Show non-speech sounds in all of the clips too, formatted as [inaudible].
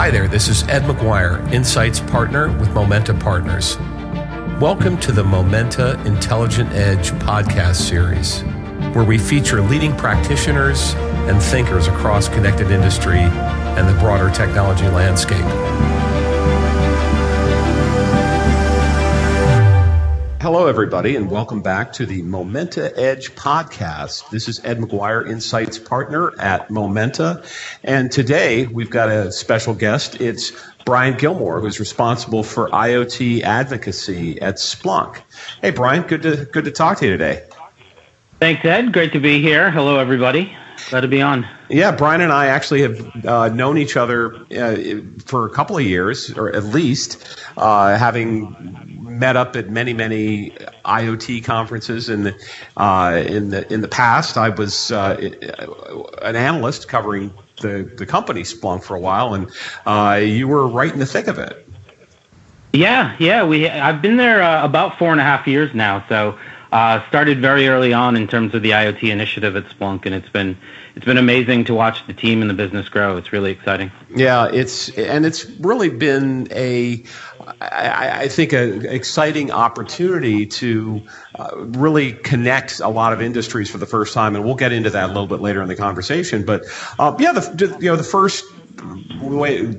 Hi there, this is Ed McGuire, Insights Partner with Momenta Partners. Welcome to the Momenta Intelligent Edge podcast series, where we feature leading practitioners and thinkers across connected industry and the broader technology landscape. Hello, everybody, and welcome back to the Momenta Edge podcast. This is Ed McGuire, Insights Partner at Momenta. And today we've got a special guest. It's Brian Gilmore, who's responsible for IoT advocacy at Splunk. Hey, Brian, good to, good to talk to you today. Thanks, Ed. Great to be here. Hello, everybody. Glad to be on. Yeah, Brian and I actually have uh, known each other uh, for a couple of years, or at least, uh, having met up at many, many IoT conferences in the uh, in the in the past. I was uh, an analyst covering the the company Splunk for a while, and uh, you were right in the thick of it. Yeah, yeah. We I've been there about four and a half years now, so. Uh, started very early on in terms of the IoT initiative at Splunk, and it's been it's been amazing to watch the team and the business grow. It's really exciting. Yeah, it's and it's really been a I, think an exciting opportunity to uh, really connect a lot of industries for the first time, and we'll get into that a little bit later in the conversation. But uh, yeah, the you know the first way,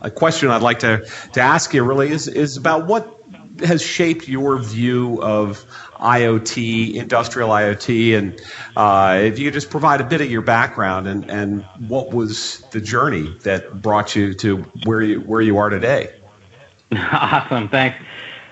a question I'd like to to ask you really is is about what has shaped your view of IoT, industrial IoT, and uh, if you could just provide a bit of your background and, and what was the journey that brought you to where you where you are today. [laughs] Awesome, thanks.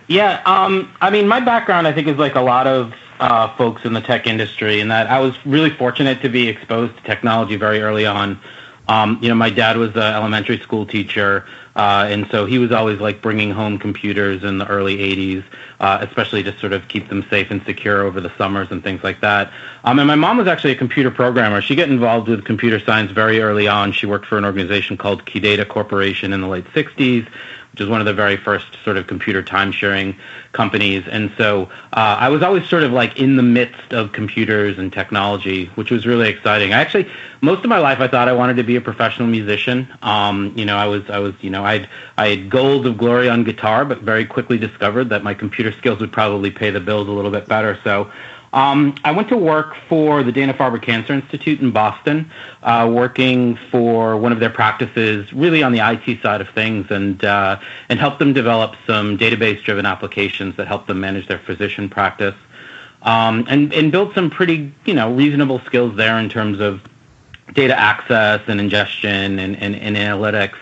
Yeah, um, I mean, my background, I think, is like a lot of uh, folks in the tech industry, in that I was really fortunate to be exposed to technology very early on. Um, you know, my dad was an elementary school teacher. Uh, and so he was always like bringing home computers in the early 80s, uh, especially to sort of keep them safe and secure over the summers and things like that. Um, and my mom was actually a computer programmer. She got involved with computer science very early on. She worked for an organization called Key Data Corporation in the late 60s which is one of the very first sort of computer time sharing companies. And so uh, I was always sort of like in the midst of computers and technology, which was really exciting. I actually, most of my life, I thought I wanted to be a professional musician. Um, you know, I was, I was, you know, I'd, I had gold of glory on guitar, but very quickly discovered that my computer skills would probably pay the bills a little bit better. So um, I went to work for the Dana Farber Cancer Institute in Boston, uh, working for one of their practices, really on the IT side of things, and uh, and helped them develop some database-driven applications that helped them manage their physician practice, um, and and built some pretty you know reasonable skills there in terms of data access and ingestion and and, and analytics,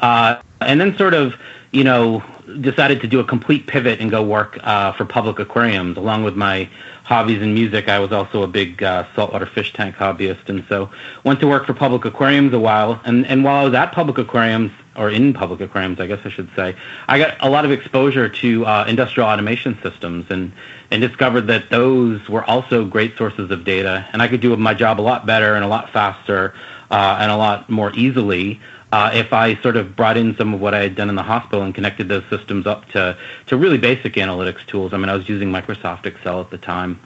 uh, and then sort of you know decided to do a complete pivot and go work uh, for public aquariums along with my hobbies in music, I was also a big uh, saltwater fish tank hobbyist, and so went to work for public aquariums a while. And and while I was at public aquariums, or in public aquariums, I guess I should say, I got a lot of exposure to uh, industrial automation systems, and and discovered that those were also great sources of data, and I could do my job a lot better and a lot faster uh, and a lot more easily uh, if I sort of brought in some of what I had done in the hospital and connected those systems up to, to really basic analytics tools. I mean, I was using Microsoft Excel at the time.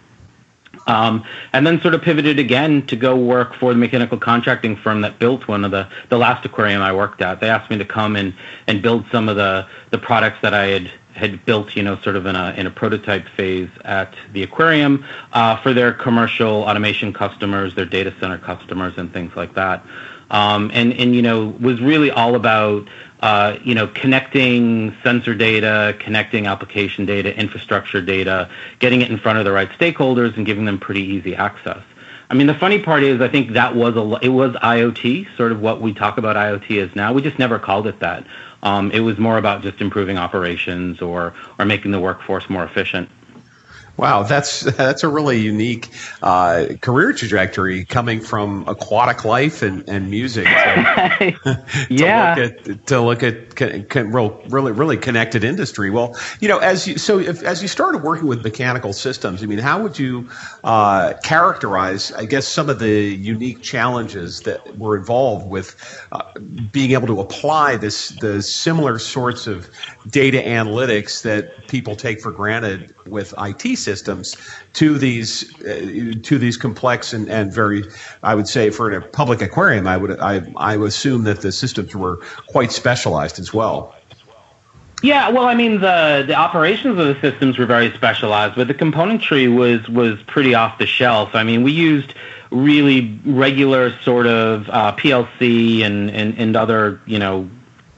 Um, and then sort of pivoted again to go work for the mechanical contracting firm that built one of the, the last aquarium I worked at. They asked me to come and, and build some of the, the products that I had had built, you know, sort of in a in a prototype phase at the aquarium uh, for their commercial automation customers, their data center customers, and things like that um, and and you know was really all about uh, you know connecting sensor data, connecting application data, infrastructure data, getting it in front of the right stakeholders, and giving them pretty easy access. I mean, the funny part is, I think that was a it was IoT, sort of what we talk about IoT is now. We just never called it that. Um, it was more about just improving operations or or making the workforce more efficient. Wow, that's that's a really unique uh, career trajectory coming from aquatic life and, and music. To, yeah, [laughs] to look at, to look at con, con, really really connected industry. Well, you know, as you so if, as you started working with mechanical systems, I mean, how would you uh, characterize, I guess, some of the unique challenges that were involved with uh, being able to apply this the similar sorts of data analytics that people take for granted with IT systems? to these uh, to these complex and, and very, I would say, for a public aquarium, I would I I assume that the systems were quite specialized as well. Yeah, well, I mean, the the operations of the systems were very specialized, but the componentry was was pretty off the shelf. I mean, we used really regular sort of uh, PLC and, and and other you know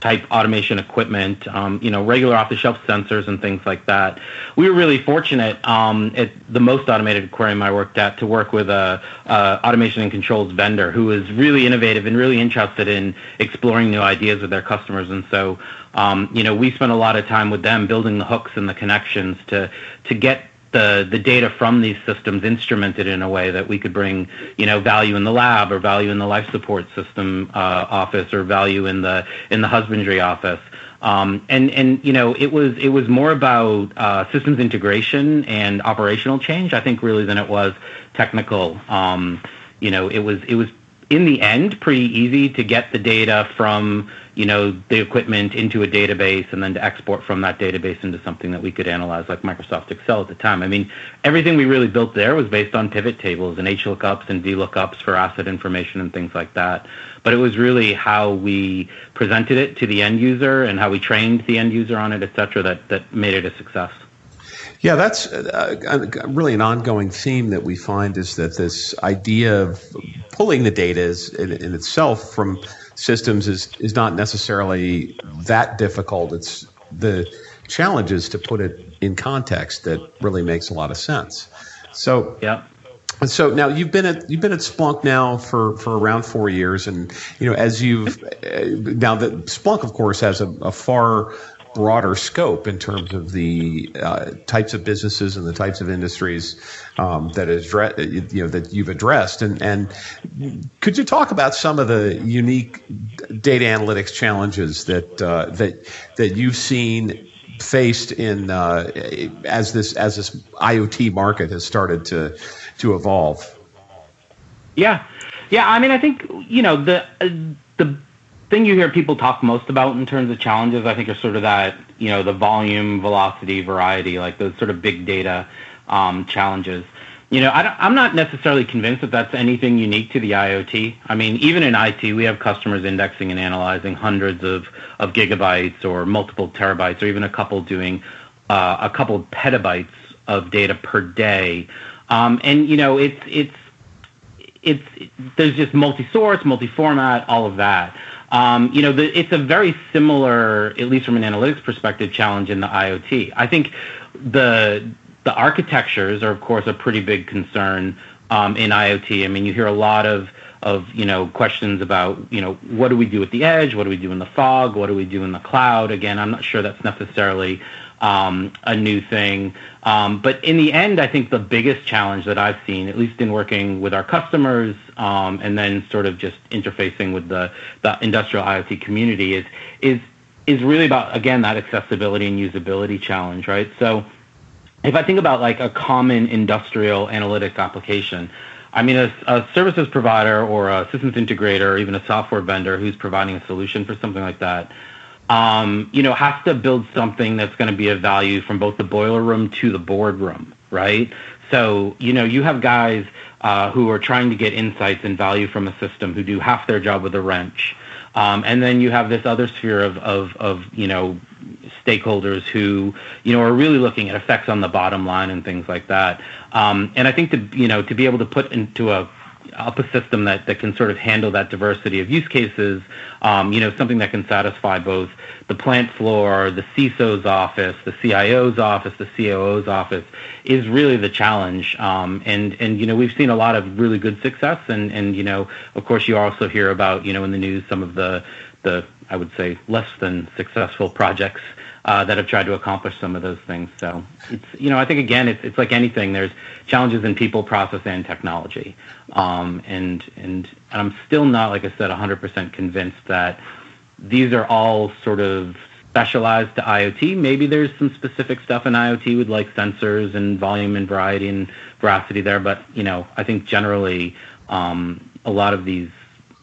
type automation equipment, um, you know, regular off-the-shelf sensors and things like that. We were really fortunate um, at the most automated aquarium I worked at to work with a, a, automation and controls vendor who was really innovative and really interested in exploring new ideas with their customers. And so, um, you know, we spent a lot of time with them building the hooks and the connections to to get the the data from these systems instrumented in a way that we could bring you know value in the lab or value in the life support system uh, office or value in the in the husbandry office. Um, and and you know it was it was more about uh, systems integration and operational change I think really than it was technical. Um, you know it was it was in the end pretty easy to get the data from you know the equipment into a database and then to export from that database into something that we could analyze like Microsoft Excel at the time. I mean, everything we really built there was based on pivot tables and HLOOKUPs and VLOOKUPs for asset information and things like that. But it was really how we presented it to the end user and how we trained the end user on it, et cetera, that, that made it a success. Yeah, that's uh, uh, really an ongoing theme that we find is that this idea of pulling the data is in, in itself from systems is is not necessarily that difficult. It's the challenges to put it in context that really makes a lot of sense. So yeah. So now you've been at you've been at Splunk now for, for around four years, and you know as you've uh, now that Splunk of course has a, a far broader scope in terms of the uh, types of businesses and the types of industries um, that is you know that you've addressed. And and could you talk about some of the unique data analytics challenges that uh, that that you've seen faced in uh, as this as this IoT market has started to to evolve? Yeah. Yeah I mean I think you know the the thing you hear people talk most about in terms of challenges, I think, are sort of that, you know, the volume, velocity, variety, like those sort of big data um, challenges. You know, I am not necessarily convinced that that's anything unique to the IoT. I mean, even in IT, we have customers indexing and analyzing hundreds of, of gigabytes or multiple terabytes or even a couple doing uh, a couple petabytes of data per day. Um, and, you know, it's, it's, it's, there's just multi-source, multi-format, all of that. Um, you know, the, it's a very similar, at least from an analytics perspective, challenge in the IoT. I think the the architectures are, of course, a pretty big concern um, in IoT. I mean, you hear a lot of of you know questions about you know what do we do at the edge, what do we do in the fog, what do we do in the cloud. Again, I'm not sure that's necessarily um, a new thing. Um, but in the end, I think the biggest challenge that I've seen, at least in working with our customers um, and then sort of just interfacing with the, the industrial IoT community, is is is really about again that accessibility and usability challenge, right? So if I think about like a common industrial analytics application, I mean, a, a, services provider or a systems integrator or even a software vendor who's providing a solution for something like that um, you know, has to build something that's going to be of value from both the boiler room to the boardroom, right? So, you know, you have guys uh, who are trying to get insights and value from a system who do half their job with a wrench. Um, and then you have this other sphere of, of, of, you know, stakeholders who, you know, are really looking at effects on the bottom line and things like that. Um, and I think to, you know, to be able to put into a up a system that, that can sort of handle that diversity of use cases, um, you know, something that can satisfy both the plant floor, the CISO's office, the CIO's office, the COO's office is really the challenge. Um, and, and, you know, we've seen a lot of really good success. And, and, you know, of course, you also hear about, you know, in the news some of the, the I would say, less than successful projects uh, that have tried to accomplish some of those things. So it's you know I think again it's it's like anything. There's challenges in people, process, and technology. Um, and and and I'm still not like I said 100% convinced that these are all sort of specialized to IoT. Maybe there's some specific stuff in IoT with like sensors and volume and variety and veracity there, but you know I think generally um, a lot of these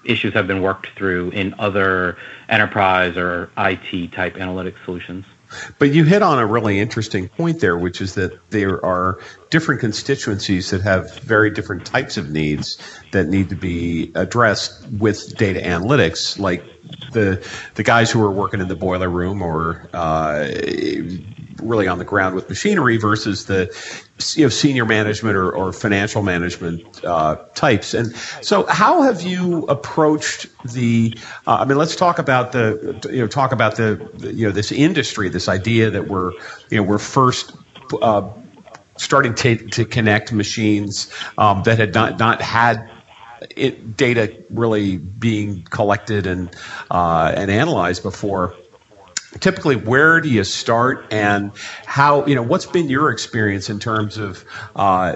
issues have been worked through in other enterprise or IT type analytic solutions. But you hit on a really interesting point there, which is that there are different constituencies that have very different types of needs that need to be addressed with data analytics, like the the guys who are working in the boiler room or uh, really on the ground with machinery versus the you know senior management or, or financial management uh, types. And so, how have you approached the? Uh, I mean, let's talk about the you know talk about the you know this industry, this idea that we're you know we're first. Uh, starting to, to connect machines um, that had not, not had it, data really being collected and uh, and analyzed before typically where do you start and how you know what's been your experience in terms of uh,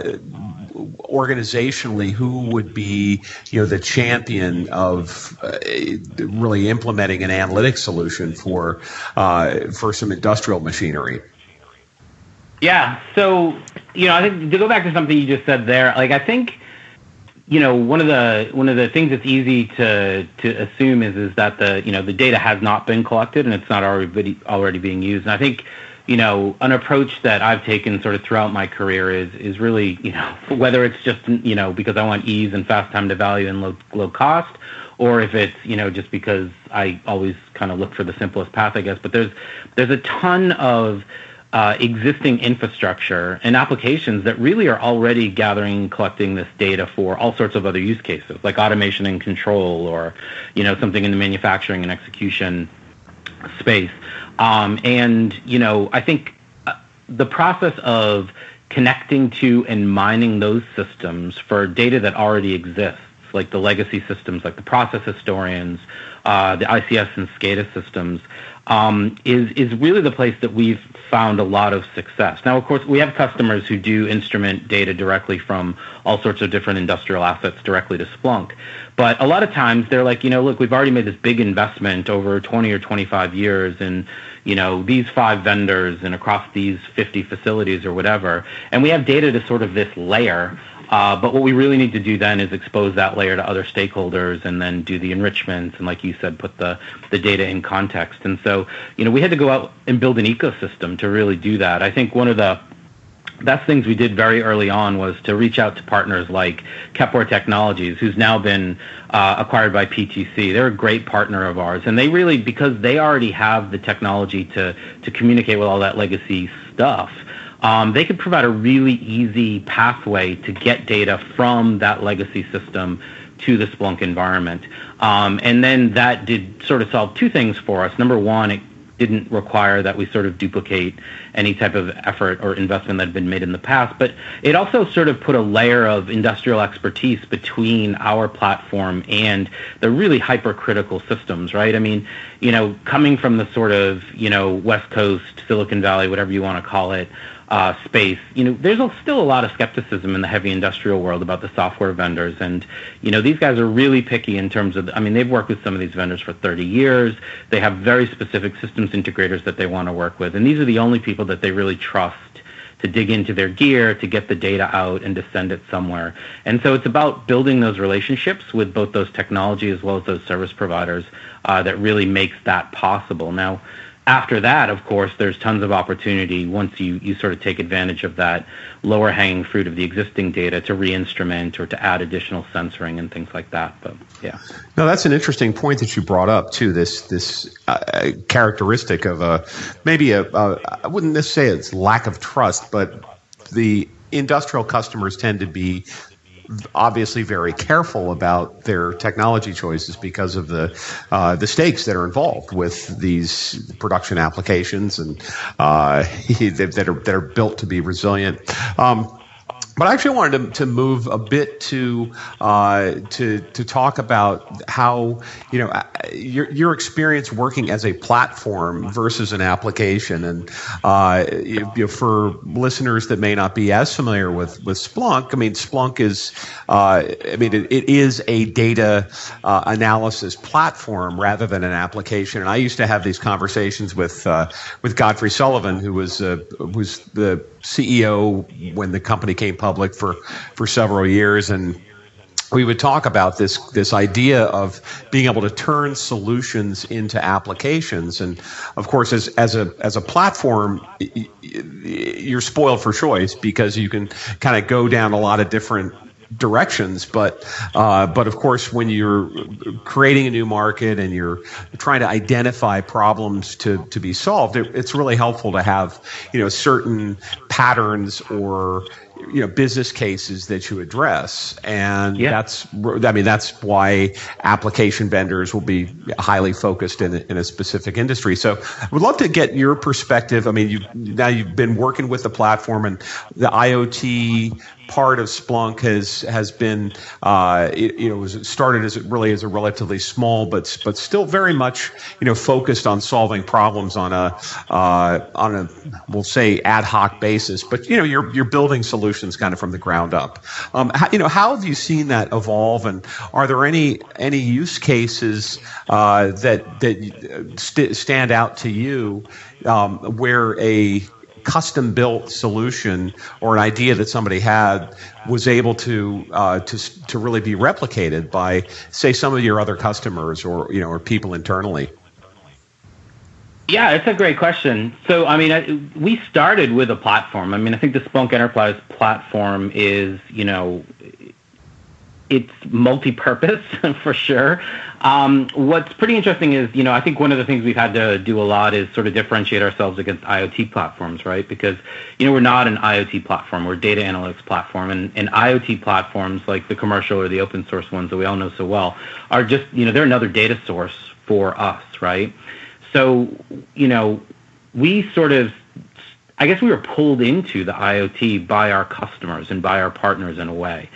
organizationally who would be you know the champion of uh, really implementing an analytic solution for uh, for some industrial machinery? Yeah. So you know i think to go back to something you just said there like i think you know one of the one of the things that's easy to to assume is is that the you know the data has not been collected and it's not already already being used. And I think you know an approach that I've taken sort of throughout my career is is really you know [laughs] whether it's just you know because I want ease and fast time to value and low low cost, or if it's you know just because I always kind of look for the simplest path, I guess. But there's there's a ton of uh, existing infrastructure and applications that really are already gathering, collecting this data for all sorts of other use cases, like automation and control, or you know something in the manufacturing and execution space. Um, and you know, I think uh, the process of connecting to and mining those systems for data that already exists, like the legacy systems, like the process historians, uh, the ICS and SCADA systems, um, is is really the place that we've found a lot of success. Now, of course, we have customers who do instrument data directly from all sorts of different industrial assets directly to Splunk. But a lot of times they're like, you know, look, we've already made this big investment over 20 or 25 years in, you know, these five vendors and across these 50 facilities or whatever. And we have data to sort of this layer uh, but what we really need to do then is expose that layer to other stakeholders and then do the enrichments and, like you said, put the, the data in context. And so, you know, we had to go out and build an ecosystem to really do that. I think one of the best things we did very early on was to reach out to partners like Kepware Technologies, who's now been uh, acquired by PTC. They're a great partner of ours, and they really because they already have the technology to to communicate with all that legacy stuff um, they could provide a really easy pathway to get data from that legacy system to the Splunk environment. Um, and then that did sort of solve two things for us. Number one, it didn't require that we sort of duplicate any type of effort or investment that had been made in the past, but it also sort of put a layer of industrial expertise between our platform and the really hypercritical systems, right? I mean, you know, coming from the sort of, you know, West Coast, Silicon Valley, whatever you want to call it, uh, space, you know, there's still a lot of skepticism in the heavy industrial world about the software vendors, and you know, these guys are really picky in terms of. I mean, they've worked with some of these vendors for 30 years. They have very specific systems integrators that they want to work with, and these are the only people that they really trust to dig into their gear, to get the data out, and to send it somewhere. And so it's about building those relationships with both those technology as well as those service providers uh, that really makes that possible. Now after that, of course, there's tons of opportunity once you, you sort of take advantage of that lower hanging fruit of the existing data to re-instrument or to add additional censoring and things like that. But yeah. No, that's an interesting point that you brought up too. This this uh, characteristic of a maybe a a I wouldn't necessarily say it's lack of trust, but the industrial customers tend to be obviously very careful about their technology choices because of the uh, the stakes that are involved with these production applications and uh, [laughs] that are that are built to be resilient. Um, but I actually wanted to, to move a bit to uh, to to talk about how you know your your experience working as a platform versus an application, and uh, you know, for listeners that may not be as familiar with with Splunk, I mean Splunk is uh, I mean it, it is a data uh, analysis platform rather than an application, and I used to have these conversations with uh, with Godfrey Sullivan, who was was the CEO when the company came public for for several years, and we would talk about this this idea of being able to turn solutions into applications. And of course as as a as a platform you're spoiled for choice because you can kind of go down a lot of different directions. But uh, but of course when you're creating a new market and you're trying to identify problems to to be solved it, it's really helpful to have you know certain patterns or you know business cases that you address. And yeah. that's i mean that's why application vendors will be highly focused in, in a specific industry. So i would love to get your perspective. I mean you now you've been working with the platform and the iot part of Splunk has has been uh, it, you know was started as really as a relatively small but but still very much you know focused on solving problems on a uh, on a we'll say ad hoc basis. But you know you're you're building solutions kind of from the ground up. Um, how, you know how have you seen that evolve, and are there any any use cases uh, that that st- stand out to you um, where a custom built solution or an idea that somebody had was able to uh, to to really be replicated by say some of your other customers or you know or people internally. Yeah, it's a great question. So, I mean, I, we started with a platform. I mean, I think the Splunk Enterprise platform is, you know, it's multi-purpose [laughs] for sure. Um, what's pretty interesting is, you know, I think one of the things we've had to do a lot is sort of differentiate ourselves against IoT platforms, right? Because, you know, we're not an IoT platform, we're a data analytics platform, and, and IoT platforms like the commercial or the open source ones that we all know so well are just, you know, they're another data source for us, right? So, you know, we sort of I guess we were pulled into the IoT by our customers and by our partners in a way.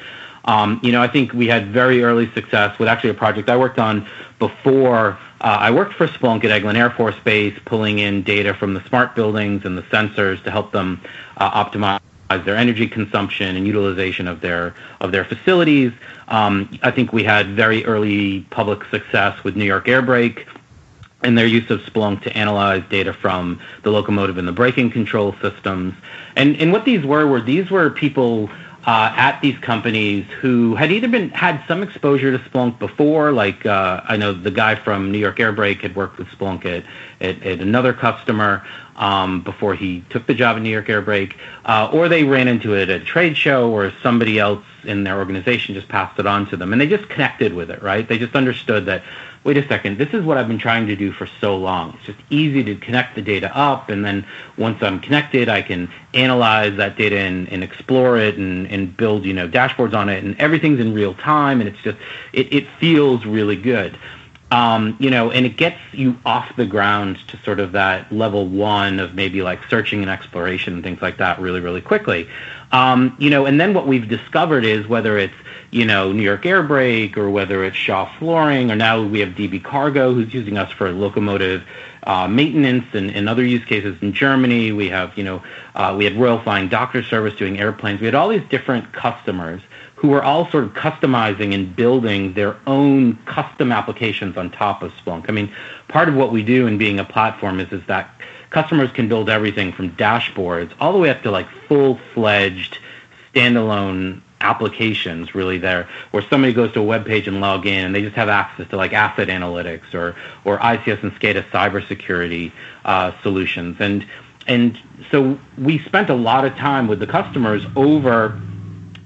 Um, you know, I think we had very early success with actually a project I worked on before uh, I worked for Splunk at Eglin Air Force Base, pulling in data from the smart buildings and the sensors to help them uh, optimize their energy consumption and utilization of their of their facilities. Um, I think we had very early public success with New York Air Brake and their use of Splunk to analyze data from the locomotive and the braking control systems. And and what these were were these were people uh, at these companies who had either been had some exposure to Splunk before, like uh, I know the guy from New York Air Brake had worked with Splunk at, at, at another customer um, before he took the job at New York Air Brake, uh, or they ran into it at a trade show, or somebody else in their organization just passed it on to them, and they just connected with it, right? They just understood that wait a second, this is what I've been trying to do for so long. It's just easy to connect the data up, and then once I'm connected, I can analyze that data and, and explore it and, and build, you know, dashboards on it, and everything's in real time, and it's just, it, it feels really good. Um, you know, and it gets you off the ground to sort of that level one of maybe like searching and exploration and things like that really, really quickly. Um, you know, and then what we've discovered is whether it's you know, New York Air Brake or whether it's Shaw Flooring, or now we have DB Cargo who's using us for locomotive uh, maintenance and, and other use cases in Germany. We have, you know, uh, we had Royal Flying Doctor Service doing airplanes. We had all these different customers who were all sort of customizing and building their own custom applications on top of Splunk. I mean, part of what we do in being a platform is, is that customers can build everything from dashboards all the way up to like full-fledged standalone applications really there where somebody goes to a web page and log in and they just have access to like asset analytics or or ICS and SCADA cybersecurity uh, solutions. And and so we spent a lot of time with the customers over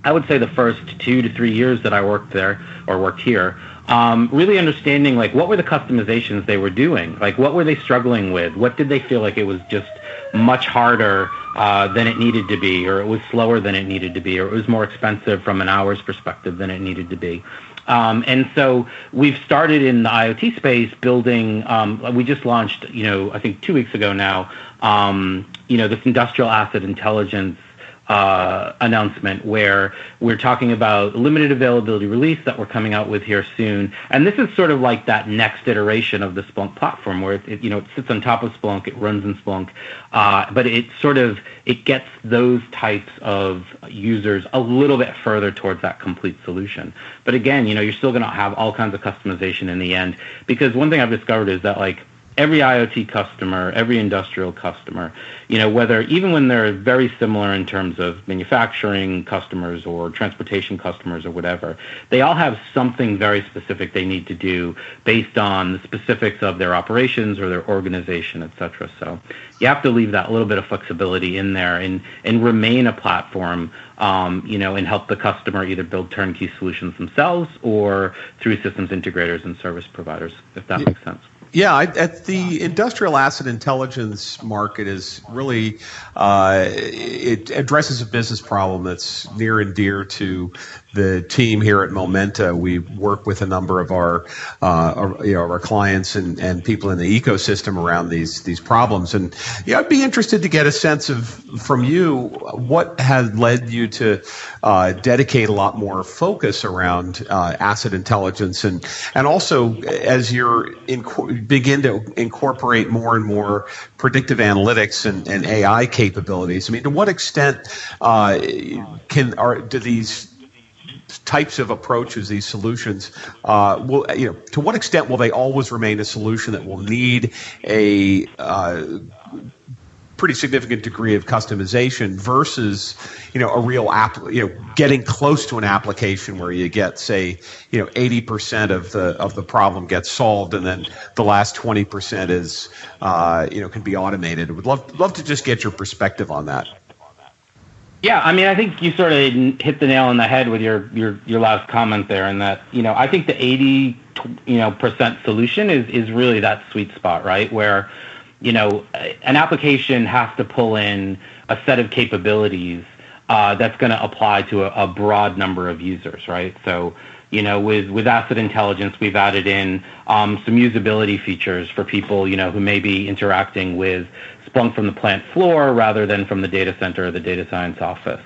I would say the first two to three years that I worked there or worked here um, really understanding like what were the customizations they were doing? Like what were they struggling with? What did they feel like it was just much harder uh, than it needed to be, or it was slower than it needed to be, or it was more expensive from an hour's perspective than it needed to be. Um, and so we've started in the IoT space building. Um, we just launched, you know, I think two weeks ago now. Um, you know, this industrial asset intelligence uh, announcement where we're talking about limited availability release that we're coming out with here soon. And this is sort of like that next iteration of the Splunk platform where it, it you know it sits on top of Splunk, it runs in Splunk, uh, but it sort of it gets those types of users a little bit further towards that complete solution. But again, you know, you're still going to have all kinds of customization in the end because one thing I've discovered is that like every IoT customer, every industrial customer, you know, whether even when they're very similar in terms of manufacturing customers or transportation customers or whatever, they all have something very specific they need to do based on the specifics of their operations or their organization, et cetera. So you have to leave that little bit of flexibility in there and, and remain a platform, um, you know, and help the customer either build turnkey solutions themselves or through systems integrators and service providers, if that yeah. makes sense. Yeah, I, at the industrial asset intelligence market is really uh, it addresses a business problem that's near and dear to the team here at Momenta, we work with a number of our, uh, our, you know, our clients and, and people in the ecosystem around these these problems. And yeah, I'd be interested to get a sense of from you what has led you to uh, dedicate a lot more focus around uh, asset intelligence, and and also as you're in, begin to incorporate more and more predictive analytics and, and AI capabilities. I mean, to what extent uh, can are do these types of approaches, these solutions, uh, will you know to what extent will they always remain a solution that will need a uh, pretty significant degree of customization versus you know a real app you know getting close to an application where you get say you know 80% of the of the problem gets solved and then the last 20% is uh, you know can be automated would love love to just get your perspective on that yeah, I mean, I think you sort of hit the nail on the head with your your your last comment there, and that you know, I think the eighty you know percent solution is is really that sweet spot, right? Where you know an application has to pull in a set of capabilities uh, that's going to apply to a, a broad number of users, right? So you know, with, with asset intelligence, we've added in um, some usability features for people, you know, who may be interacting with Splunk from the plant floor rather than from the data center or the data science office.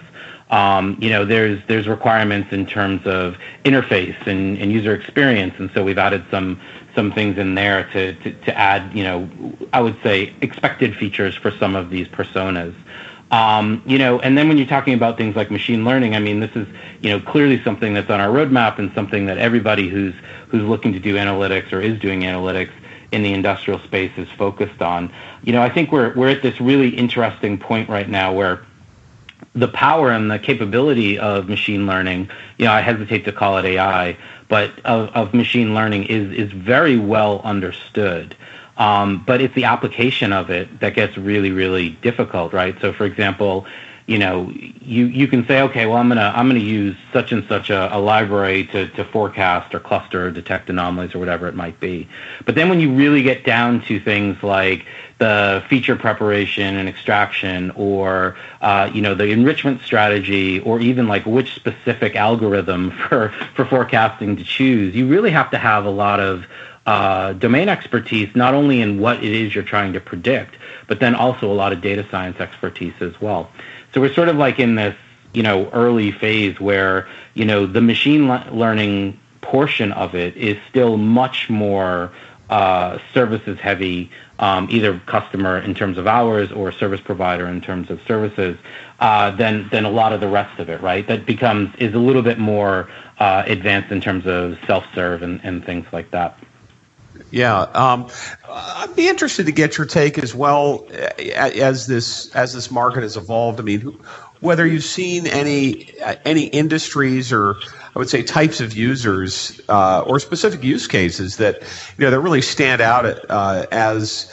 Um, you know, there's there's requirements in terms of interface and, and user experience, and so we've added some some things in there to, to, to add, you know, I would say expected features for some of these personas. Um, you know, and then when you're talking about things like machine learning, I mean, this is you know clearly something that's on our roadmap and something that everybody who's who's looking to do analytics or is doing analytics in the industrial space is focused on. You know, I think we're we're at this really interesting point right now where the power and the capability of machine learning, you know, I hesitate to call it AI, but of, of machine learning is is very well understood. Um, but it's the application of it that gets really, really difficult, right? So, for example, you know, you, you can say, okay, well, I'm gonna I'm gonna use such and such a, a library to, to forecast or cluster or detect anomalies or whatever it might be. But then when you really get down to things like the feature preparation and extraction, or uh, you know, the enrichment strategy, or even like which specific algorithm [laughs] for for forecasting to choose, you really have to have a lot of uh, domain expertise, not only in what it is you're trying to predict, but then also a lot of data science expertise as well. So we're sort of like in this, you know, early phase where, you know, the machine le- learning portion of it is still much more uh, services heavy, um, either customer in terms of hours or service provider in terms of services, uh, than than a lot of the rest of it, right? That becomes is a little bit more uh, advanced in terms of self serve and, and things like that. Yeah, um, I'd be interested to get your take as well as this as this market has evolved. I mean, whether you've seen any any industries or I would say types of users uh, or specific use cases that you know that really stand out uh, as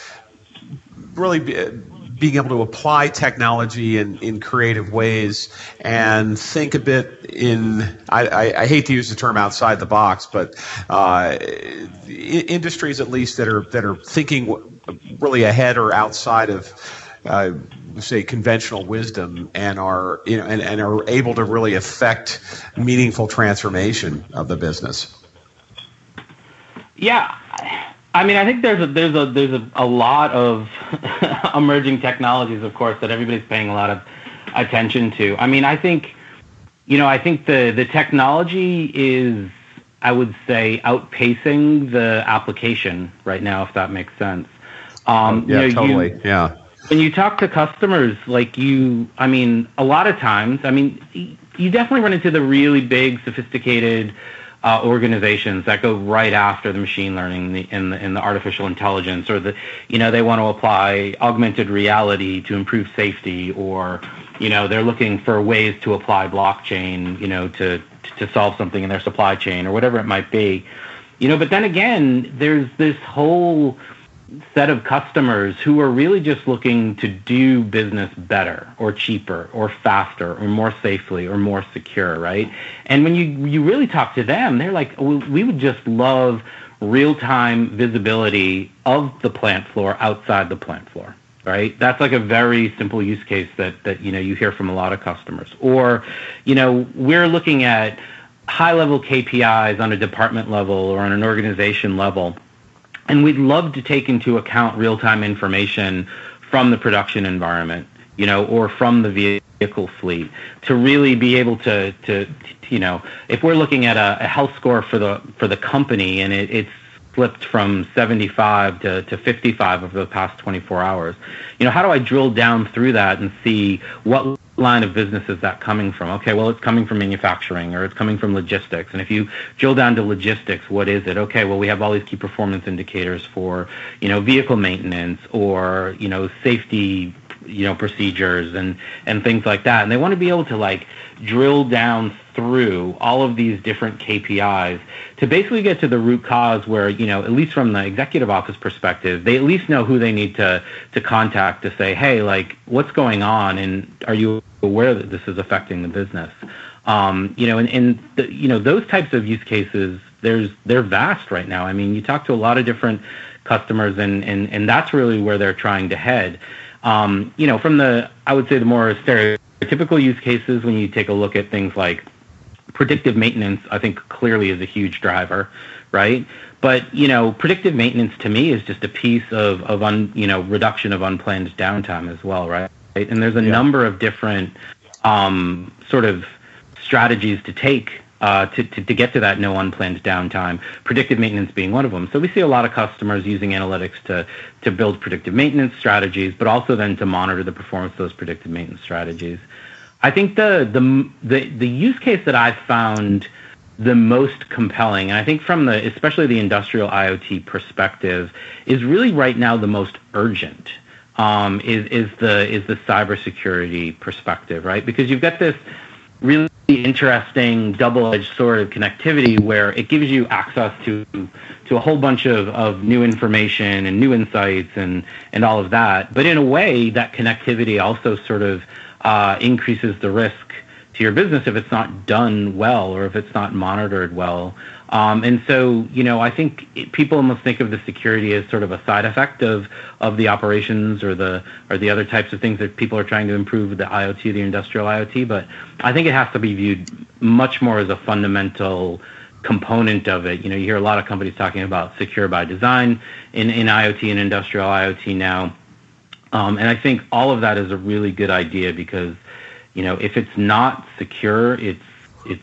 really being able to apply technology in, in creative ways and think a bit in I, I, I hate to use the term outside the box, but uh, industries at least that are that are thinking really ahead or outside of uh, say conventional wisdom and are you know and, and are able to really affect meaningful transformation of the business. Yeah. I mean, I think there's a there's a there's a, a lot of [laughs] emerging technologies, of course, that everybody's paying a lot of attention to. I mean, I think, you know, I think the the technology is, I would say, outpacing the application right now, if that makes sense. Um, yeah, you know, totally. You, yeah. When you talk to customers, like you, I mean, a lot of times, I mean, you definitely run into the really big, sophisticated uh, organizations that go right after the machine learning the, and, the, and the artificial intelligence, or the you know they want to apply augmented reality to improve safety, or you know they're looking for ways to apply blockchain, you know, to to solve something in their supply chain or whatever it might be. You know, but then again, there's this whole set of customers who are really just looking to do business better or cheaper or faster or more safely or more secure, right? And when you you really talk to them, they're like, we would just love real-time visibility of the plant floor outside the plant floor right that's like a very simple use case that that you know you hear from a lot of customers or you know we're looking at high level KPIs on a department level or on an organization level and we'd love to take into account real-time information from the production environment, you know, or from the vehicle fleet to really be able to, to, to you know, if we're looking at a, a, health score for the for the company and it, it's flipped from 75 to, to 55 over the past 24 hours, you know, how do I drill down through that and see what line of business is that coming from? Okay, well, it's coming from manufacturing or it's coming from logistics. And if you drill down to logistics, what is it? Okay, well, we have all these key performance indicators for, you know, vehicle maintenance or, you know, safety you know procedures and and things like that. And they want to be able to like drill down through all of these different KPIs to basically get to the root cause where you know at least from the executive office perspective they at least know who they need to to contact to say hey like what's going on? And are you aware that this is affecting the business? Um, you know and, and the, you know those types of use cases there's they're vast right now. I mean you talk to a lot of different customers and and and that's really where they're trying to head um, you know, from the, I would say the more stereotypical use cases, when you take a look at things like predictive maintenance, I think clearly is a huge driver, right? But you know, predictive maintenance to me is just a piece of of un, you know reduction of unplanned downtime as well, right? And there's a yeah. number of different um, sort of strategies to take uh, to, to, get to that no unplanned downtime, predictive maintenance being one of them. So we see a lot of customers using analytics to, to build predictive maintenance strategies, but also then to monitor the performance of those predictive maintenance strategies. I think the, the, the, the use case that I've found the most compelling, and I think from the, especially the industrial IoT perspective, is really right now the most urgent. Um, is is the is the cybersecurity perspective, right? Because you've got this really interesting double-edged sword of connectivity where it gives you access to to a whole bunch of, of new information and new insights and and all of that. But in a way, that connectivity also sort of uh, increases the risk to your business if it's not done well or if it's not monitored well. Um, and so, you know, I think people almost think of the security as sort of a side effect of, of the operations or the or the other types of things that people are trying to improve the IoT, the industrial IoT. But I think it has to be viewed much more as a fundamental component of it. You know, you hear a lot of companies talking about secure by design in, in IoT and industrial IoT now. Um, and I think all of that is a really good idea because, you know, if it's not secure, it's it's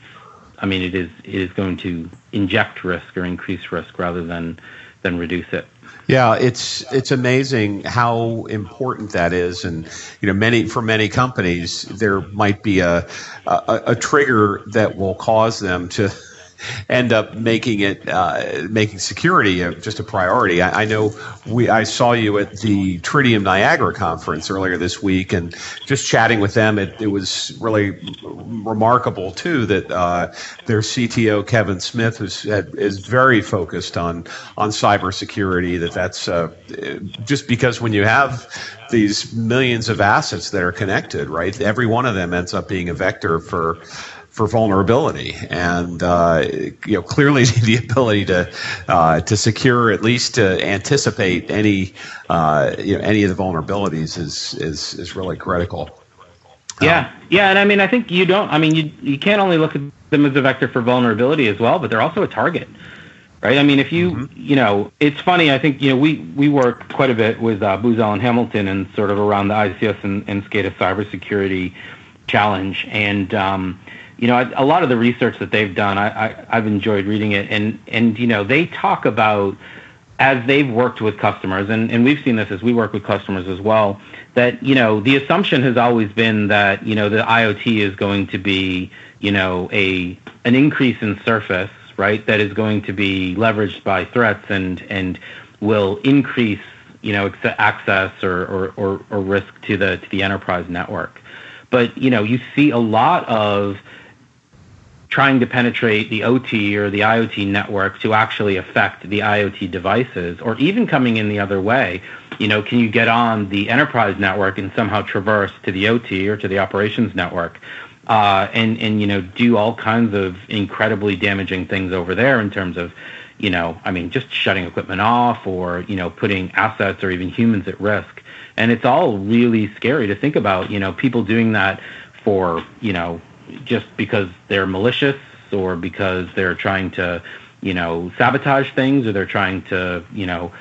I mean, it is it is going to inject risk or increase risk rather than than reduce it. Yeah, it's it's amazing how important that is, and you know, many for many companies, there might be a a, a trigger that will cause them to end up making it uh, making security a, just a priority. I, I, know we I saw you at the Tridium Niagara conference earlier this week, and just chatting with them, it, it was really remarkable too that uh, their CTO Kevin Smith is is very focused on on cybersecurity. That that's uh, just because when you have these millions of assets that are connected, right? Every one of them ends up being a vector for for vulnerability, and uh, you know clearly [laughs] the ability to uh, to secure at least to anticipate any uh, you know any of the vulnerabilities is is is really critical. Yeah, um, yeah, and I mean I think you don't. I mean you you can't only look at them as a vector for vulnerability as well, but they're also a target. Right. I mean, if you, mm-hmm. you know, it's funny. I think, you know, we, we work quite a bit with uh, Booz Allen Hamilton and sort of around the ICS and, and SCADA cybersecurity challenge. And, um, you know, a lot of the research that they've done, I, I, I've enjoyed reading it, and and you know, they talk about as they've worked with customers, and, and we've seen this as we work with customers as well, that, you know, the assumption has always been that, you know, the IoT is going to be, you know, a an increase in surface, right? That is going to be leveraged by threats and and will increase you know access or, or, or, or risk to the to the enterprise network. But you know you see a lot of trying to penetrate the OT or the IoT network to actually affect the IoT devices, or even coming in the other way. You know, can you get on the enterprise network and somehow traverse to the OT or to the operations network? Uh, and and you know do all kinds of incredibly damaging things over there in terms of you know I mean just shutting equipment off or you know putting assets or even humans at risk and it's all really scary to think about you know people doing that for you know just because they're malicious or because they're trying to, you know, sabotage things or they're trying to, you know,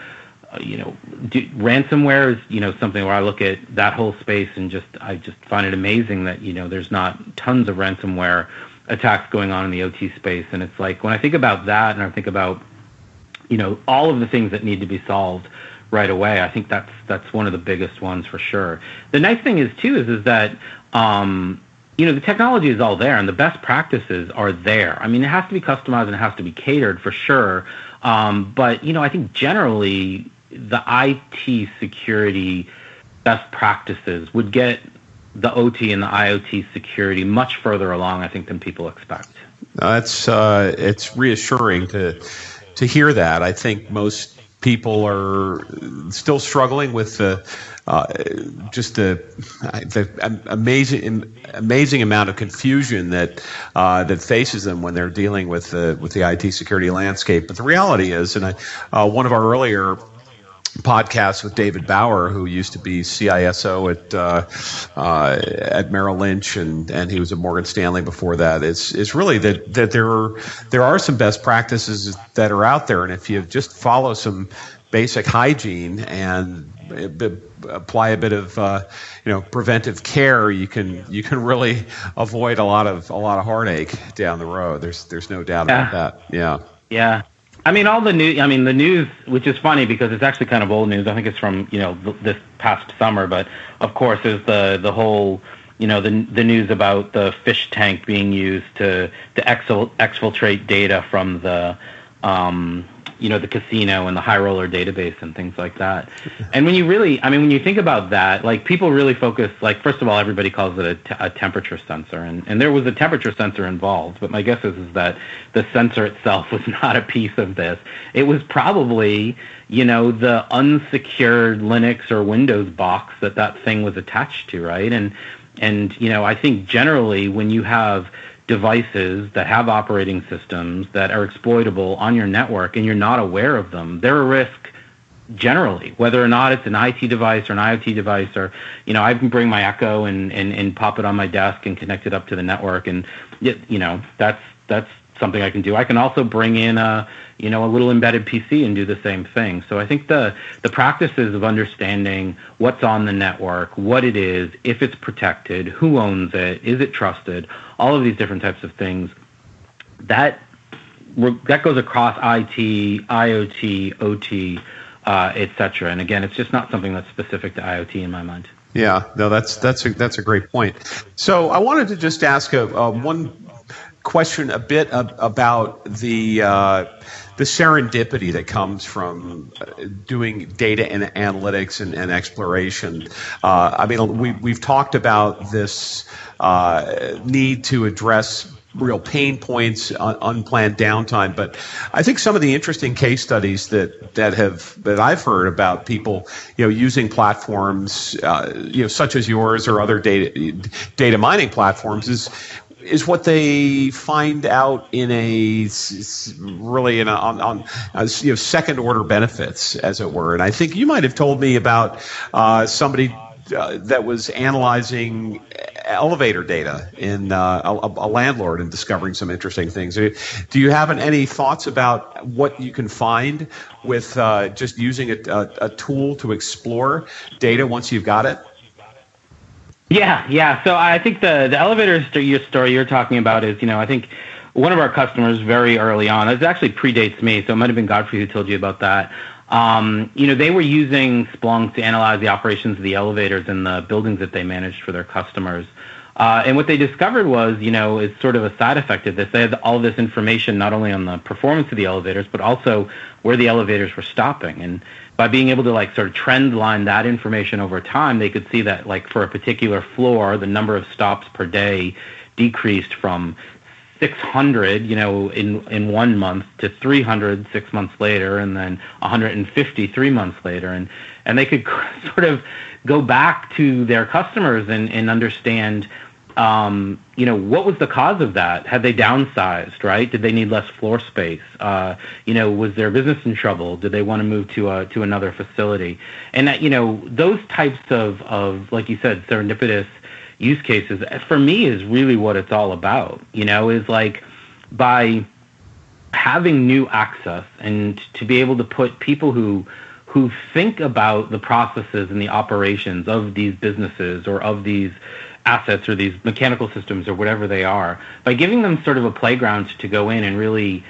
uh, you know, do, ransomware is, you know, something where I look at that whole space and just, I just find it amazing that, you know, there's not tons of ransomware attacks going on in the OT space. And it's like, when I think about that and I think about, you know, all of the things that need to be solved right away, I think that's, that's one of the biggest ones for sure. The nice thing is too, is, is that, um, you know, the technology is all there and the best practices are there. I mean, it has to be customized and it has to be catered for sure. Um, but, you know, I think generally the IT security best practices would get the OT and the IoT security much further along, I think, than people expect. That's uh, it's reassuring to to hear that. I think most people are still struggling with the uh, just the, the, amazing amazing amount of confusion that uh, that faces them when they're dealing with the with the IT security landscape. But the reality is, and I, uh, one of our earlier podcasts with David Bauer, who used to be CISO at uh, uh, at Merrill Lynch, and, and he was at Morgan Stanley before that. Is is really that that there are, there are some best practices that are out there, and if you just follow some basic hygiene and apply a bit of uh, you know preventive care, you can you can really avoid a lot of a lot of heartache down the road. There's there's no doubt yeah. about that. Yeah. Yeah. I mean, all the news. I mean, the news, which is funny because it's actually kind of old news. I think it's from you know this past summer, but of course, there's the the whole you know the the news about the fish tank being used to to exfiltrate data from the um, you know the casino and the high roller database and things like that. And when you really i mean when you think about that like people really focus like first of all everybody calls it a, t- a temperature sensor. And, and there was a temperature sensor involved but my guess is, is that the sensor itself [laughs] was not a piece of this. It was probably you know the unsecured linux or windows box that that thing was attached to right? And and you know i think generally when you have devices that have operating systems that are exploitable on your network and you're not aware of them, they're a risk generally, whether or not it's an IT device or an IoT device or, you know, I can bring my Echo and, and, and pop it on my desk and connect it up to the network. And, you know, that's, that's something I can do. I can also bring in a, you know, a little embedded PC and do the same thing. So I think the the practices of understanding what's on the network, what it is, if it's protected, who owns it, is it trusted, all of these different types of things, that that goes across IT, IoT, OT, uh, etc. And again, it's just not something that's specific to IoT in my mind. Yeah, no, that's that's a, that's a great point. So I wanted to just ask a, a one question a bit about the uh, the serendipity that comes from uh, doing data and analytics and, and exploration. Uh, I mean, we, we've talked about this uh, need to address real pain points, un- unplanned downtime. But I think some of the interesting case studies that that have that I've heard about people, you know, using platforms, uh, you know, such as yours or other data data mining platforms, is is what they find out in a really in a, on, on you know second order benefits, as it were. And I think you might have told me about uh, somebody uh, that was analyzing elevator data in uh, a, a, landlord and discovering some interesting things. Do you have any thoughts about what you can find with uh, just using a, a, a tool to explore data once you've got it? Yeah, yeah. So I think the the elevator st- story you're talking about is, you know, I think one of our customers very early on. It actually predates me, so it might have been Godfrey who told you about that. Um, you know, they were using Splunk to analyze the operations of the elevators in the buildings that they managed for their customers. Uh, and what they discovered was, you know, is sort of a side effect of this. They had all this information not only on the performance of the elevators, but also where the elevators were stopping. And by being able to like sort of trend line that information over time, they could see that like for a particular floor, the number of stops per day decreased from 600, you know, in in one month to 300 six months later, and then 150 three months later, and and they could [laughs] sort of go back to their customers and and understand. Um, you know, what was the cause of that? Had they downsized, right? Did they need less floor space? Uh, you know, was their business in trouble? Did they want to move to a, to another facility? And that, you know, those types of, of, like you said, serendipitous use cases for me is really what it's all about you know is like by having new access and to be able to put people who who think about the processes and the operations of these businesses or of these assets or these mechanical systems or whatever they are by giving them sort of a playground to go in and really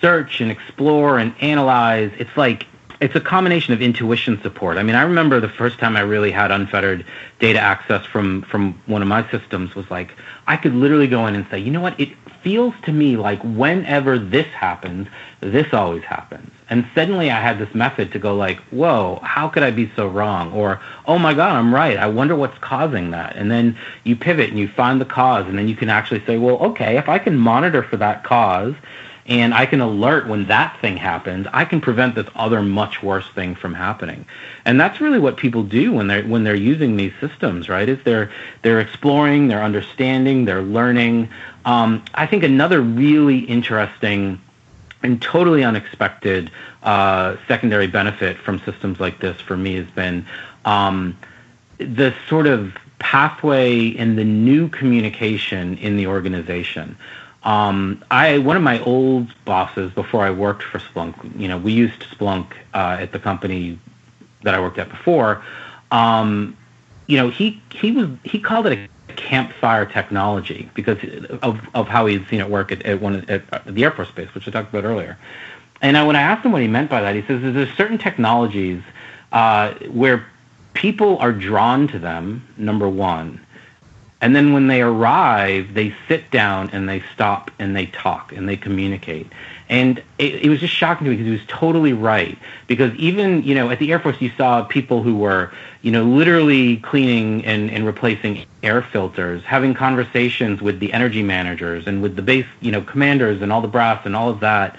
search and explore and analyze it's like it's a combination of intuition support. I mean, I remember the first time I really had unfettered data access from from one of my systems was like I could literally go in and say, you know what, it feels to me like whenever this happens, this always happens. And suddenly I had this method to go like, whoa, how could I be so wrong? Or, oh my God, I'm right. I wonder what's causing that. And then you pivot and you find the cause, and then you can actually say, well, okay, if I can monitor for that cause and I can alert when that thing happens, I can prevent this other much worse thing from happening. And that's really what people do when they're when they're using these systems, right? Is they're they're exploring, they're understanding, they're learning. Um, I think another really interesting and totally unexpected uh, secondary benefit from systems like this for me has been um, the sort of pathway and the new communication in the organization. Um, I one of my old bosses before I worked for Splunk, you know, we used Splunk uh, at the company that I worked at before. Um, you know, he he was he called it a campfire technology because of of how he's seen it work at, at one at the Air Force Base, which I talked about earlier. And I, when I asked him what he meant by that, he says there's certain technologies uh, where people are drawn to them. Number one, and then when they arrive, they sit down and they stop and they talk and they communicate. And it, it, was just shocking to me because he was totally right. Because even, you know, at the Air Force, you saw people who were, you know, literally cleaning and, and replacing air filters, having conversations with the energy managers and with the base, you know, commanders and all the brass and all of that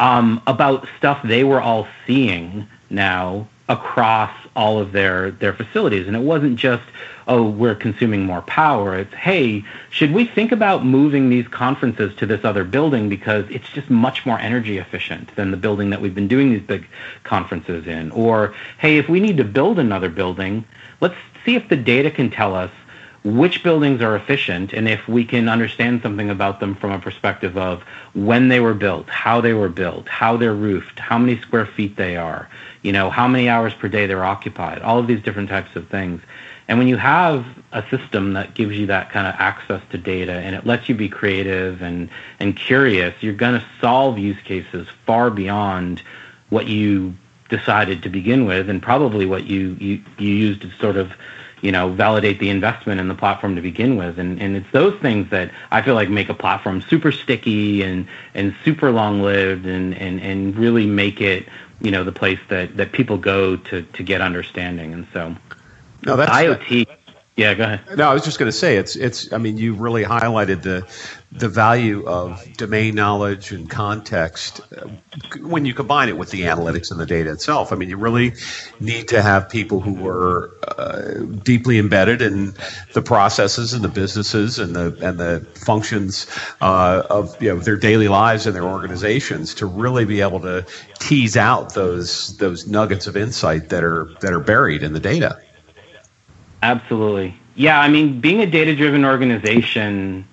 um, about stuff they were all seeing now across all of their, their facilities. And it wasn't just, oh, we're consuming more power. It's, hey, should we think about moving these conferences to this other building because it's just much more energy efficient than the building that we've been doing these big conferences in? Or, hey, if we need to build another building, let's see if the data can tell us which buildings are efficient and if we can understand something about them from a perspective of when they were built, how they were built, how they're roofed, how many square feet they are, you know, how many hours per day they're occupied, all of these different types of things. And when you have a system that gives you that kind of access to data and it lets you be creative and, and curious, you're going to solve use cases far beyond what you decided to begin with and probably what you, you, you used to sort of you know validate the investment in the platform to begin with and and it's those things that I feel like make a platform super sticky and and super long lived and and and really make it you know the place that that people go to to get understanding and so no, that's IoT. That, yeah, go ahead. No, I was just going to say it's it's. I mean, you really highlighted the the value of domain knowledge and context when you combine it with the analytics and the data itself. I mean, you really need to have people who are uh, deeply embedded in the processes and the businesses and the and the functions uh, of you know their daily lives and their organizations to really be able to tease out those those nuggets of insight that are that are buried in the data. Absolutely. Yeah, I mean, being a data driven organization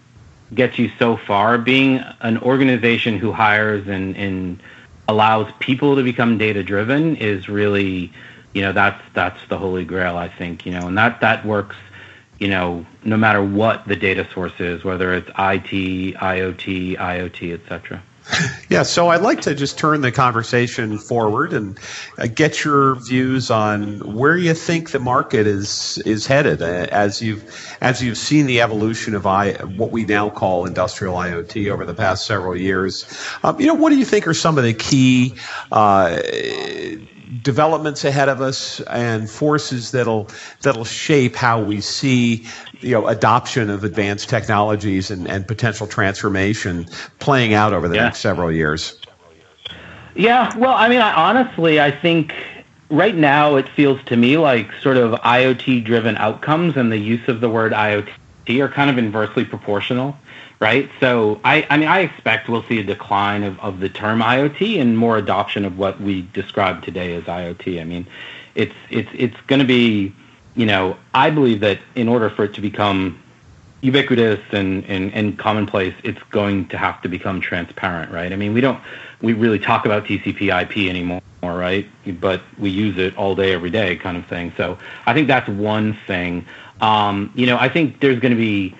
gets you so far. Being an organization who hires and, and allows people to become data driven is really, you know, that's that's the holy grail, I think, you know, and that that works, you know, no matter what the data source is, whether it's IT, IoT, IoT, etc. Yeah, so I'd like to just turn the conversation forward and uh, get your views on where you think the market is is headed uh, as you've as you've seen the evolution of I, what we now call industrial IoT over the past several years. Um, you know, what do you think are some of the key uh, developments ahead of us and forces that'll that'll shape how we see you know adoption of advanced technologies and, and potential transformation playing out over the yeah. next several years yeah well i mean I, honestly i think right now it feels to me like sort of iot driven outcomes and the use of the word iot are kind of inversely proportional right? So I, I mean, I expect we'll see a decline of, of the term IoT and more adoption of what we describe today as IoT. I mean, it's it's it's going to be, you know, I believe that in order for it to become ubiquitous and, and, and commonplace, it's going to have to become transparent, right? I mean, we don't we really talk about TCP IP anymore, right? But we use it all day, every day, kind of thing. So I think that's one thing. Um, you know, I think there's going to be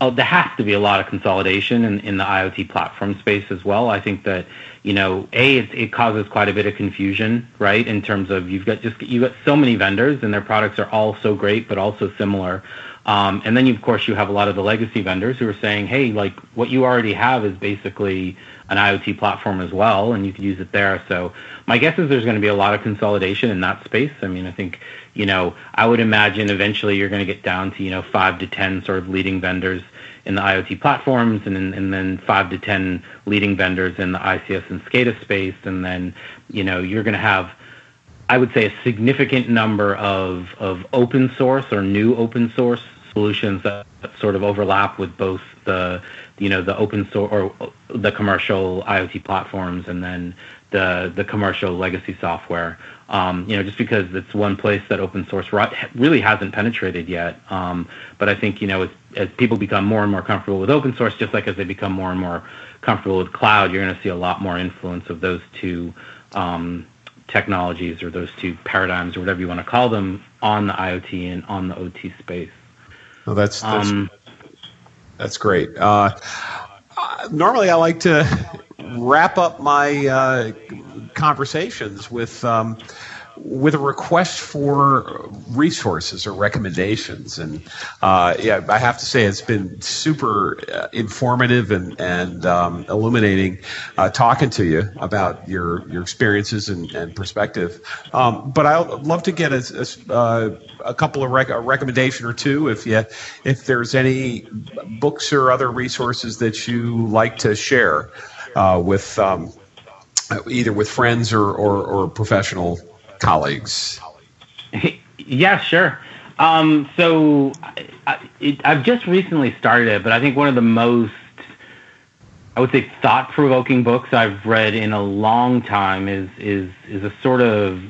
oh, there has to be a lot of consolidation in, in the IoT platform space as well. I think that you know, a it, it causes quite a bit of confusion, right? In terms of you've got just you've got so many vendors and their products are all so great, but also similar. Um, and then, you, of course, you have a lot of the legacy vendors who are saying, "Hey, like what you already have is basically an IoT platform as well, and you can use it there." So, my guess is there's going to be a lot of consolidation in that space. I mean, I think you know, I would imagine eventually you're going to get down to you know five to ten sort of leading vendors in the IoT platforms, and, and then five to ten leading vendors in the ICS and SCADA space, and then you know you're going to have, I would say, a significant number of of open source or new open source solutions that sort of overlap with both the you know the open source or the commercial IoT platforms, and then the the commercial legacy software. Um, you know, just because it's one place that open source really hasn't penetrated yet. Um, but I think you know, as, as people become more and more comfortable with open source, just like as they become more and more comfortable with cloud, you're going to see a lot more influence of those two um, technologies or those two paradigms or whatever you want to call them on the IoT and on the OT space. Well, that's that's, um, that's great. Uh, normally, I like to wrap up my uh, conversations with um, with a request for resources or recommendations. And uh, yeah, I have to say it's been super uh, informative and, and um, illuminating uh, talking to you about your your experiences and, and perspective. Um, but I'd love to get a, a, uh, a couple of rec- a recommendation or two if you if there's any books or other resources that you like to share uh, with. Um, either with friends or, or, or professional colleagues? yeah, sure. Um, so I, have just recently started it, but I think one of the most, I would say, thought-provoking books I've read in a long time is is is a sort of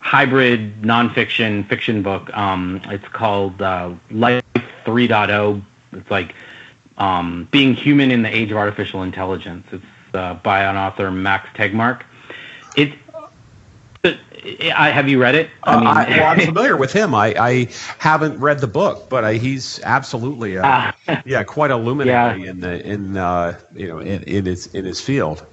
hybrid nonfiction fiction book. Um, it's called uh, Life 3.0. It's like um, being human in the age of artificial intelligence. It's uh, by an author Max Tegmark. It I, have you read it? I uh, mean, uh, I, well, I'm [laughs] familiar with him. I, I haven't read the book, but I, he's absolutely, uh, [laughs] yeah, quite a luminary yeah. in the in uh, you know in, in his in his field.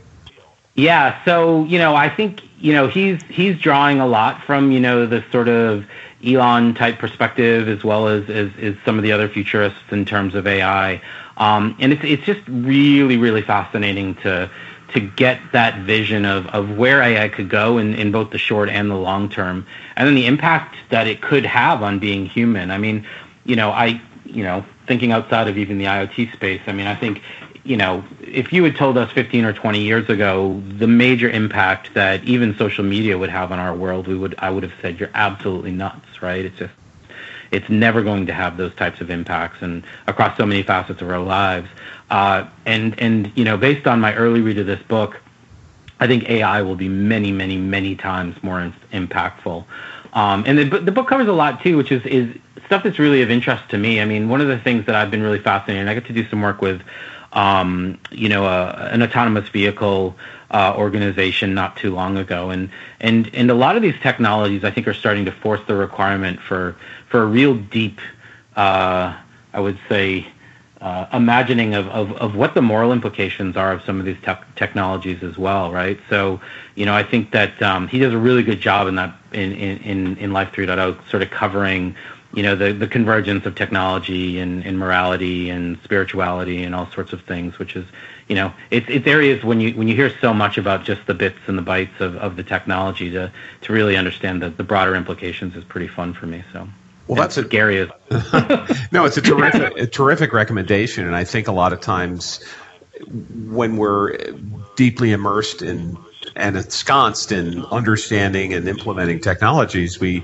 Yeah, so you know, I think you know he's he's drawing a lot from you know the sort of Elon type perspective as well as as, as some of the other futurists in terms of AI, um, and it's it's just really really fascinating to to get that vision of, of where AI could go in, in both the short and the long term, and then the impact that it could have on being human. I mean, you know, I, you know, thinking outside of even the IoT space, I mean, I think, you know, if you had told us 15 or 20 years ago the major impact that even social media would have on our world, we would, I would have said, you're absolutely nuts, right? It's just, it's never going to have those types of impacts and across so many facets of our lives. Uh, and and you know, based on my early read of this book, I think AI will be many, many, many times more in, impactful. Um, and the, the book covers a lot too, which is is stuff that's really of interest to me. I mean, one of the things that I've been really fascinated, and I get to do some work with, um, you know, an autonomous vehicle uh, organization not too long ago, and and and a lot of these technologies, I think, are starting to force the requirement for for a real deep, uh, I would say, uh, imagining of, of, of what the moral implications are of some of these te- technologies as well, right? So, you know, I think that um, he does a really good job in that in, in, in Life 3.0, sort of covering, you know, the, the convergence of technology and, and morality and spirituality and all sorts of things, which is, you know, it's, it's areas when you when you hear so much about just the bits and the bytes of, of the technology to, to really understand the, the broader implications is pretty fun for me. So. Well, that's a scary. As- [laughs] no, it's a terrific, a terrific recommendation, and I think a lot of times when we're deeply immersed in and ensconced in understanding and implementing technologies, we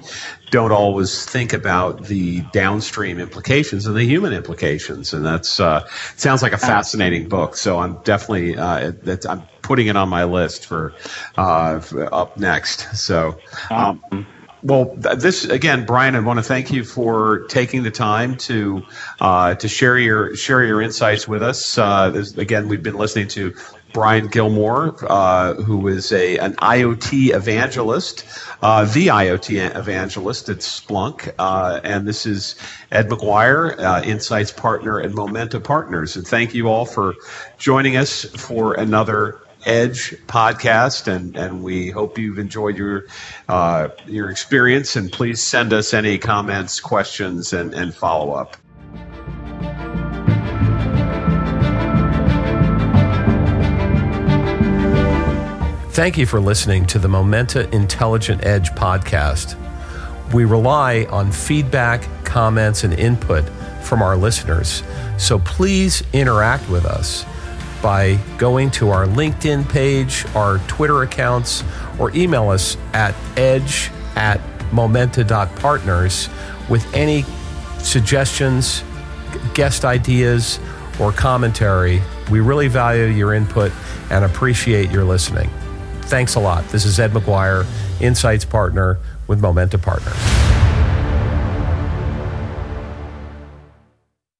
don't always think about the downstream implications and the human implications. And that's uh, sounds like a fascinating book. So I'm definitely uh, I'm putting it on my list for, uh, for up next. So. Um, well, this again, Brian. I want to thank you for taking the time to uh, to share your share your insights with us. Uh, this, again, we've been listening to Brian Gilmore, uh, who is a an IoT evangelist, uh, the IoT evangelist at Splunk, uh, and this is Ed Maguire, uh, Insights partner at Momenta Partners. And thank you all for joining us for another Edge podcast, and, and we hope you've enjoyed your uh, your experience. And please send us any comments, questions, and, and follow up. Thank you for listening to the Momenta Intelligent Edge podcast. We rely on feedback, comments, and input from our listeners, so please interact with us by going to our LinkedIn page, our Twitter accounts, or email us at edge at momenta.partners with any suggestions, guest ideas, or commentary. We really value your input and appreciate your listening. Thanks a lot. This is Ed Maguire, Insights Partner with Momenta Partners.